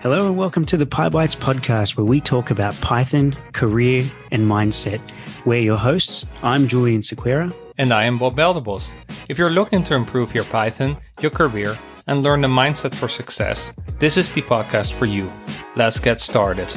Hello and welcome to the PyBites podcast, where we talk about Python, career, and mindset. We're your hosts. I'm Julian Sequeira. And I am Bob Belderbos. If you're looking to improve your Python, your career, and learn the mindset for success, this is the podcast for you. Let's get started.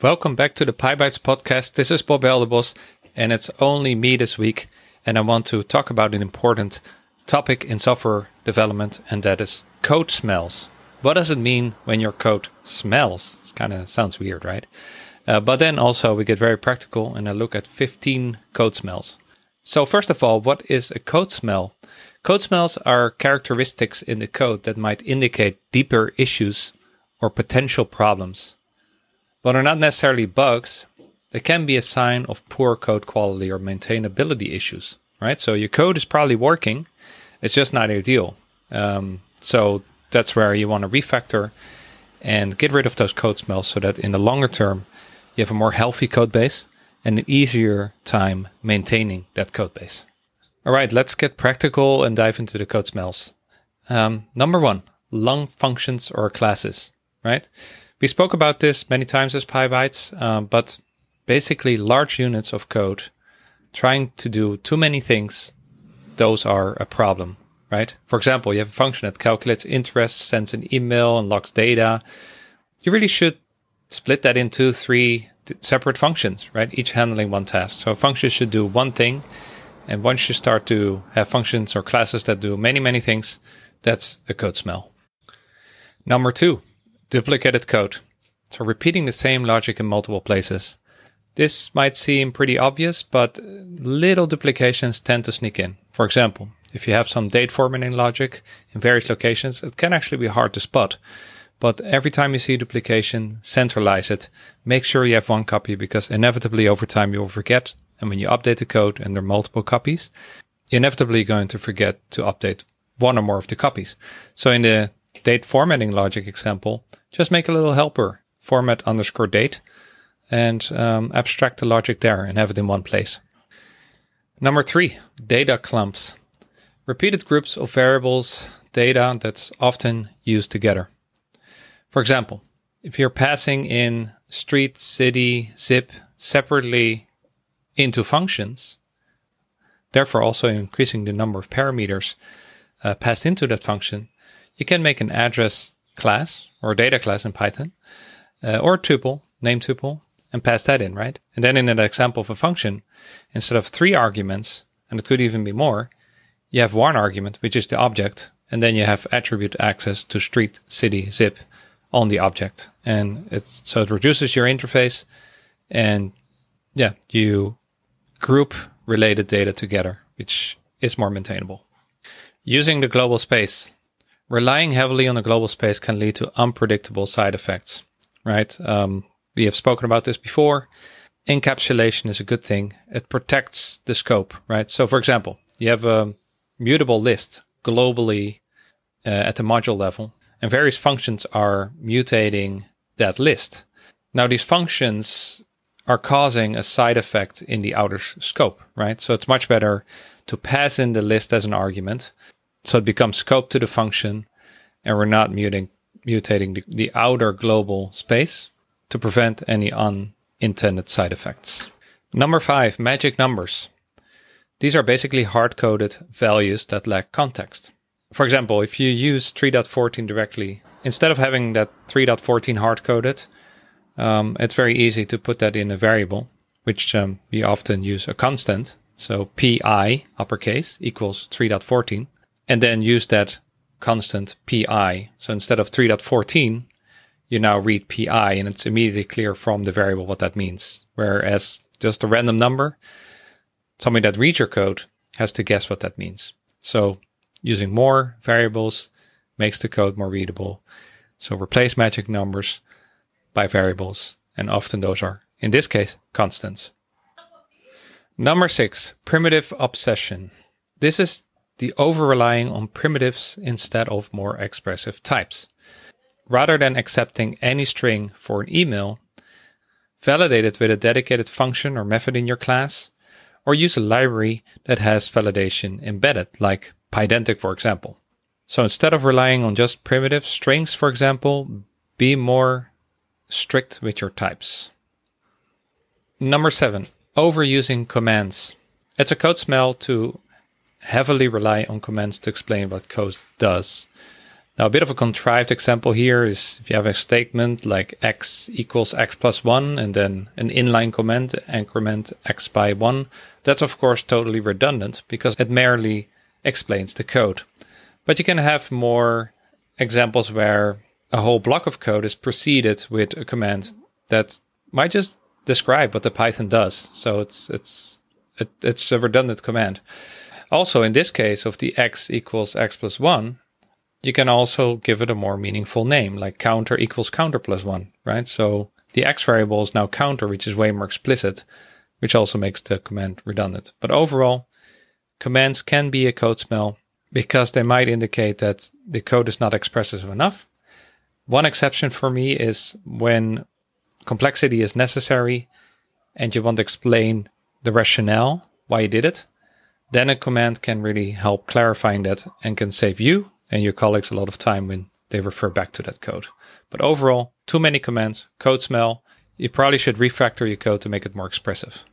Welcome back to the PyBites podcast. This is Bob Belderbos, and it's only me this week. And I want to talk about an important topic in software development, and that is code smells. What does it mean when your code smells? It kind of sounds weird, right? Uh, but then also we get very practical and I look at 15 code smells. So first of all, what is a code smell? Code smells are characteristics in the code that might indicate deeper issues or potential problems. But are not necessarily bugs, they can be a sign of poor code quality or maintainability issues, right? So your code is probably working, it's just not ideal. Um, so that's where you want to refactor and get rid of those code smells so that in the longer term, you have a more healthy code base and an easier time maintaining that code base. All right, let's get practical and dive into the code smells. Um, number one, long functions or classes, right? We spoke about this many times as PyBites, um, but basically large units of code trying to do too many things, those are a problem right? For example, you have a function that calculates interest, sends an email, and logs data. You really should split that into three separate functions, right? Each handling one task. So a function should do one thing. And once you start to have functions or classes that do many, many things, that's a code smell. Number two, duplicated code. So repeating the same logic in multiple places. This might seem pretty obvious, but little duplications tend to sneak in. For example, if you have some date formatting logic in various locations, it can actually be hard to spot. But every time you see duplication, centralize it. Make sure you have one copy because inevitably over time you will forget. And when you update the code and there are multiple copies, you're inevitably going to forget to update one or more of the copies. So in the date formatting logic example, just make a little helper, format underscore date, and um, abstract the logic there and have it in one place. Number three, data clumps repeated groups of variables data that's often used together. For example, if you're passing in street, city, zip separately into functions, therefore also increasing the number of parameters uh, passed into that function, you can make an address class or data class in Python uh, or tuple, name tuple, and pass that in, right? And then in an example of a function, instead of three arguments, and it could even be more, you have one argument, which is the object, and then you have attribute access to street, city, zip on the object. And it's so it reduces your interface and yeah, you group related data together, which is more maintainable. Using the global space. Relying heavily on the global space can lead to unpredictable side effects, right? Um, we have spoken about this before. Encapsulation is a good thing. It protects the scope, right? So, for example, you have a mutable list globally uh, at the module level, and various functions are mutating that list. Now, these functions are causing a side effect in the outer scope, right? So it's much better to pass in the list as an argument. So it becomes scope to the function and we're not muting, mutating the, the outer global space to prevent any unintended side effects. Number five, magic numbers. These are basically hard coded values that lack context. For example, if you use 3.14 directly, instead of having that 3.14 hard coded, um, it's very easy to put that in a variable, which um, we often use a constant. So pi uppercase equals 3.14, and then use that constant pi. So instead of 3.14, you now read pi, and it's immediately clear from the variable what that means. Whereas just a random number, somebody that reads your code has to guess what that means. So using more variables makes the code more readable. So replace magic numbers by variables, and often those are, in this case, constants. Number six, primitive obsession. This is the over relying on primitives instead of more expressive types. Rather than accepting any string for an email, validate it with a dedicated function or method in your class, or use a library that has validation embedded, like Pydantic, for example. So instead of relying on just primitive strings, for example, be more strict with your types. Number seven, overusing comments. It's a code smell to heavily rely on comments to explain what code does. Now, a bit of a contrived example here is if you have a statement like x equals x plus 1 and then an inline comment increment x by 1, that's of course totally redundant because it merely explains the code. But you can have more examples where a whole block of code is preceded with a comment that might just describe what the Python does. So it's it's it, it's a redundant comment. Also, in this case of the x equals x plus 1, you can also give it a more meaningful name, like counter equals counter plus 1, right? So the x variable is now counter, which is way more explicit, which also makes the comment redundant. But overall, comments can be a code smell because they might indicate that the code is not expressive enough. One exception for me is when complexity is necessary and you want to explain the rationale why you did it then a comment can really help clarifying that and can save you and your colleagues a lot of time when they refer back to that code. But overall, too many comments, code smell. You probably should refactor your code to make it more expressive.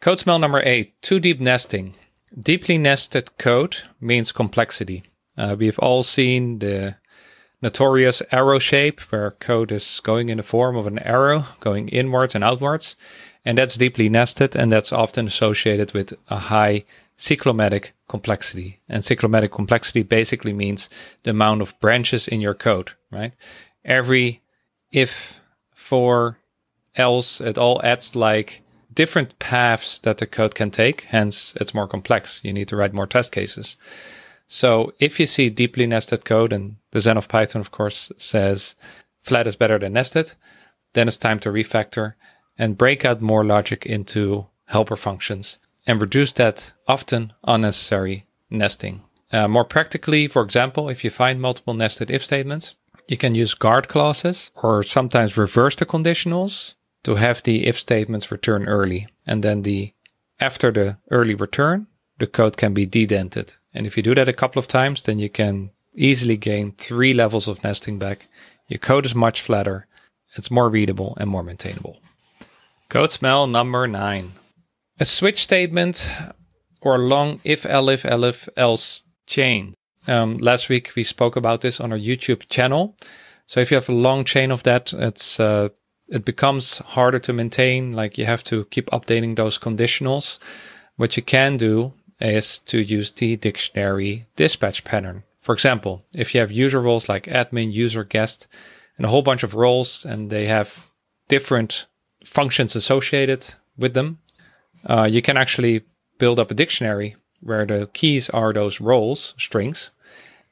Code smell number eight, too deep nesting. Deeply nested code means complexity. Uh, we've all seen the notorious arrow shape where code is going in the form of an arrow going inwards and outwards. And that's deeply nested and that's often associated with a high cyclomatic complexity. And cyclomatic complexity basically means the amount of branches in your code, right? Every if, for, else, it all adds like different paths that the code can take. Hence, it's more complex. You need to write more test cases. So if you see deeply nested code, and the Zen of Python, of course, says flat is better than nested, then it's time to refactor and break out more logic into helper functions and reduce that often unnecessary nesting. Uh, more practically, for example, if you find multiple nested if statements, you can use guard clauses or sometimes reverse the conditionals to have the if statements return early. And then the after the early return, the code can be dedented. And if you do that a couple of times, then you can easily gain three levels of nesting back. Your code is much flatter, it's more readable and more maintainable. Code smell number nine a switch statement or long if elif elif else chain. Um, last week we spoke about this on our YouTube channel. So if you have a long chain of that, it's uh, it becomes harder to maintain. Like you have to keep updating those conditionals. What you can do is to use the dictionary dispatch pattern. For example, if you have user roles like admin, user, guest, and a whole bunch of roles, and they have different functions associated with them, uh, you can actually build up a dictionary where the keys are those roles, strings,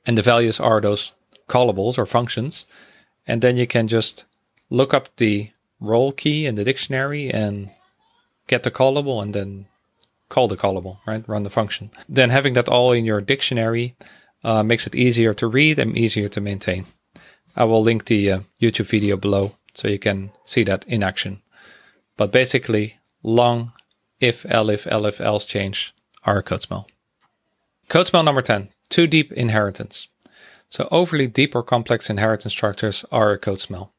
and the values are those callables or functions. And then you can just look up the role key in the dictionary and get the callable and then call the callable, right? Run the function. Then having that all in your dictionary uh, makes it easier to read and easier to maintain. I will link the uh, YouTube video below so you can see that in action. But basically, long if, elif, elif, else change are a code smell. Code smell number 10, too deep inheritance. So overly deep or complex inheritance structures are a code smell.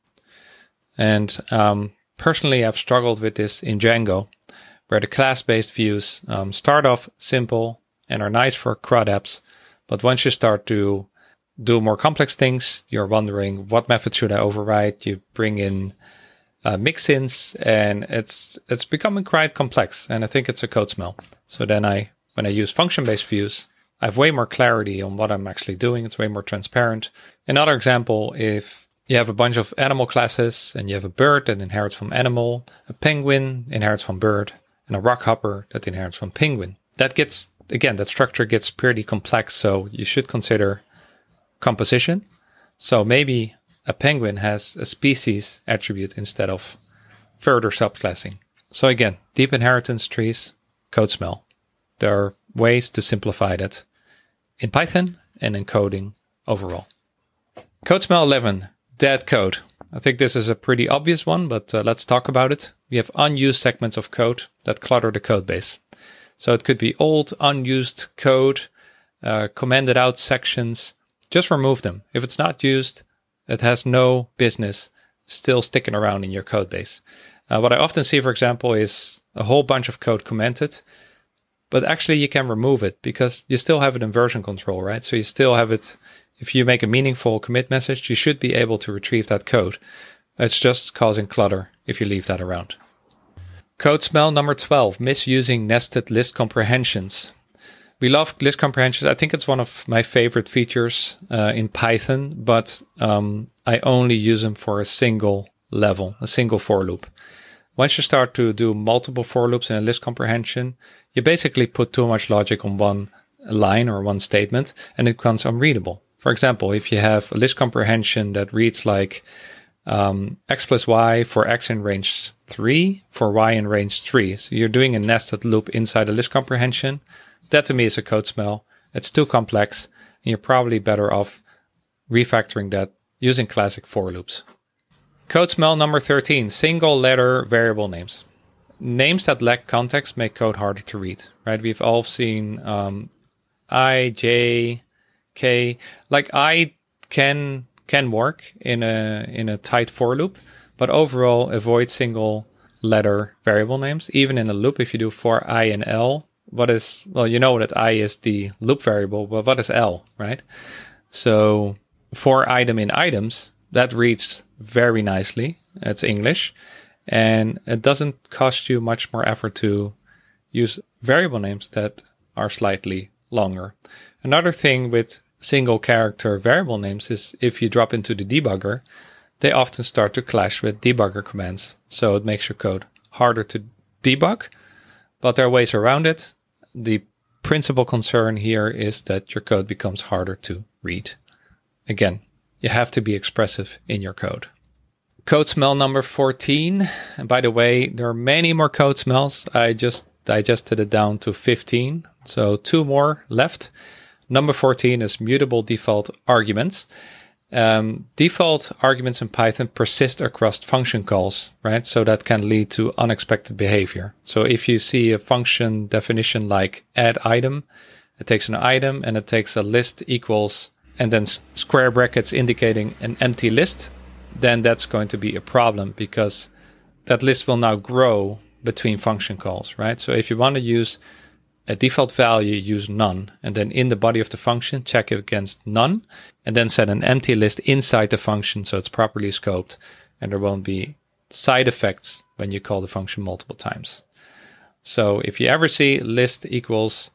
And um, personally, I've struggled with this in Django, where the class-based views um, start off simple and are nice for CRUD apps, but once you start to do more complex things, you're wondering what method should I override? You bring in uh, mixins, and it's it's becoming quite complex. And I think it's a code smell. So then I, when I use function-based views, I have way more clarity on what I'm actually doing. It's way more transparent. Another example, if you have a bunch of animal classes and you have a bird that inherits from animal, a penguin inherits from bird, and a rockhopper that inherits from penguin. That gets, again, that structure gets pretty complex. So you should consider composition. So maybe a penguin has a species attribute instead of further subclassing. So again, deep inheritance trees, code smell. There are ways to simplify that in Python and in coding overall. Code smell 11, dead code. I think this is a pretty obvious one, but uh, let's talk about it. We have unused segments of code that clutter the code base. So it could be old, unused code, uh, commented out sections, just remove them. If it's not used, it has no business still sticking around in your code base. Uh, what I often see, for example, is a whole bunch of code commented, but actually you can remove it because you still have it in version control, right? So you still have it. If you make a meaningful commit message, you should be able to retrieve that code. It's just causing clutter if you leave that around. Code smell number 12, misusing nested list comprehensions. We love list comprehensions. I think it's one of my favorite features uh, in Python, but um, I only use them for a single level, a single for loop. Once you start to do multiple for loops in a list comprehension, you basically put too much logic on one line or one statement and it becomes unreadable. For example, if you have a list comprehension that reads like um, x plus y for x in range 3 for y in range 3. So you're doing a nested loop inside a list comprehension. That to me is a code smell. It's too complex and you're probably better off refactoring that using classic for loops. Code smell number 13, single letter variable names. Names that lack context make code harder to read, right? We've all seen um, I, J, K. Like I can can work in a in a tight for loop, but overall avoid single letter variable names. Even in a loop, if you do for i and l, what is well, you know that i is the loop variable, but what is l, right? So for item in items, that reads very nicely. It's English, and it doesn't cost you much more effort to use variable names that are slightly longer. Another thing with single character variable names is if you drop into the debugger, they often start to clash with debugger commands. So it makes your code harder to debug, but there are ways around it. The principal concern here is that your code becomes harder to read. Again, you have to be expressive in your code. Code smell number 14. And by the way, there are many more code smells. I just digested it down to 15. So two more left. Number 14 is mutable default arguments. Um, default arguments in Python persist across function calls, right? So that can lead to unexpected behavior. So if you see a function definition like add item, it takes an item and it takes a list equals and then square brackets indicating an empty list, then that's going to be a problem because that list will now grow between function calls, right? So if you want to use a default value, use none, and then in the body of the function, check it against none, and then set an empty list inside the function so it's properly scoped, and there won't be side effects when you call the function multiple times. So if you ever see list equals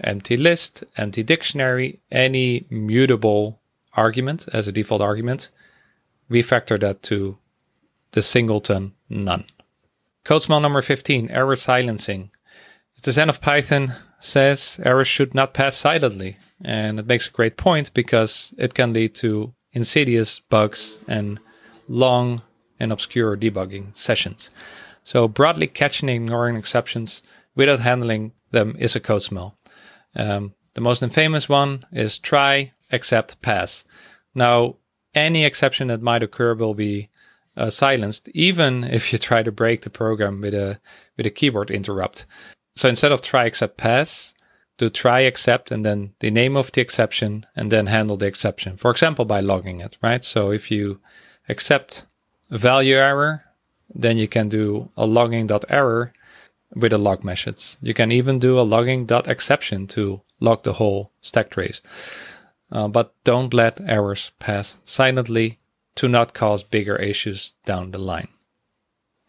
empty list, empty dictionary, any mutable argument as a default argument, refactor that to the singleton none. Code smell number 15, error silencing. The Zen of Python says errors should not pass silently. And it makes a great point because it can lead to insidious bugs and long and obscure debugging sessions. So broadly catching and ignoring exceptions without handling them is a code smell. Um, the most infamous one is try, except, pass. Now, any exception that might occur will be uh, silenced, even if you try to break the program with a with a keyboard interrupt. So instead of try except pass, do try except and then the name of the exception and then handle the exception. For example, by logging it, right? So if you except a value error, then you can do a logging.error with a log message. You can even do a logging.exception to log the whole stack trace. Uh, but don't let errors pass silently to not cause bigger issues down the line.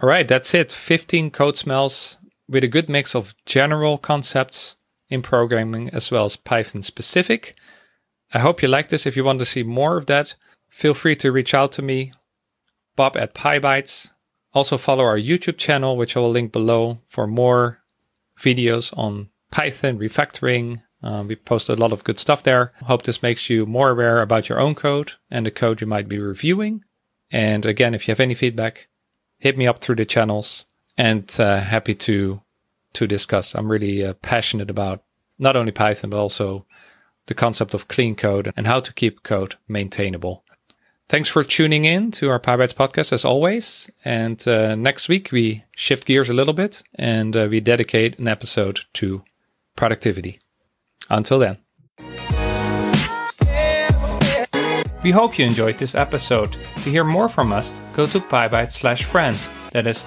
All right, that's it. 15 code smells with a good mix of general concepts in programming as well as Python specific. I hope you like this. If you want to see more of that, feel free to reach out to me, Bob at PyBites. Also follow our YouTube channel, which I will link below for more videos on Python refactoring. Uh, we post a lot of good stuff there. Hope this makes you more aware about your own code and the code you might be reviewing. And again, if you have any feedback, hit me up through the channels and uh, happy to to discuss. I'm really uh, passionate about not only Python but also the concept of clean code and how to keep code maintainable. Thanks for tuning in to our PyBites podcast as always. And uh, next week we shift gears a little bit and uh, we dedicate an episode to productivity. Until then. We hope you enjoyed this episode. To hear more from us, go to PyBite slash friends. That is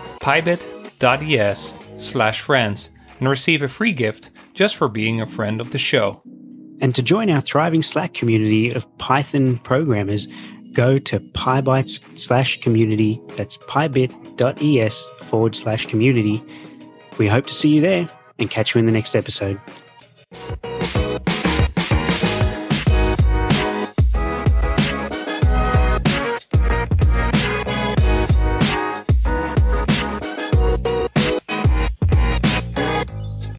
pybit.es slash friends and receive a free gift just for being a friend of the show. And to join our thriving Slack community of Python programmers, go to pybites slash community. That's pybit.es forward slash community. We hope to see you there and catch you in the next episode.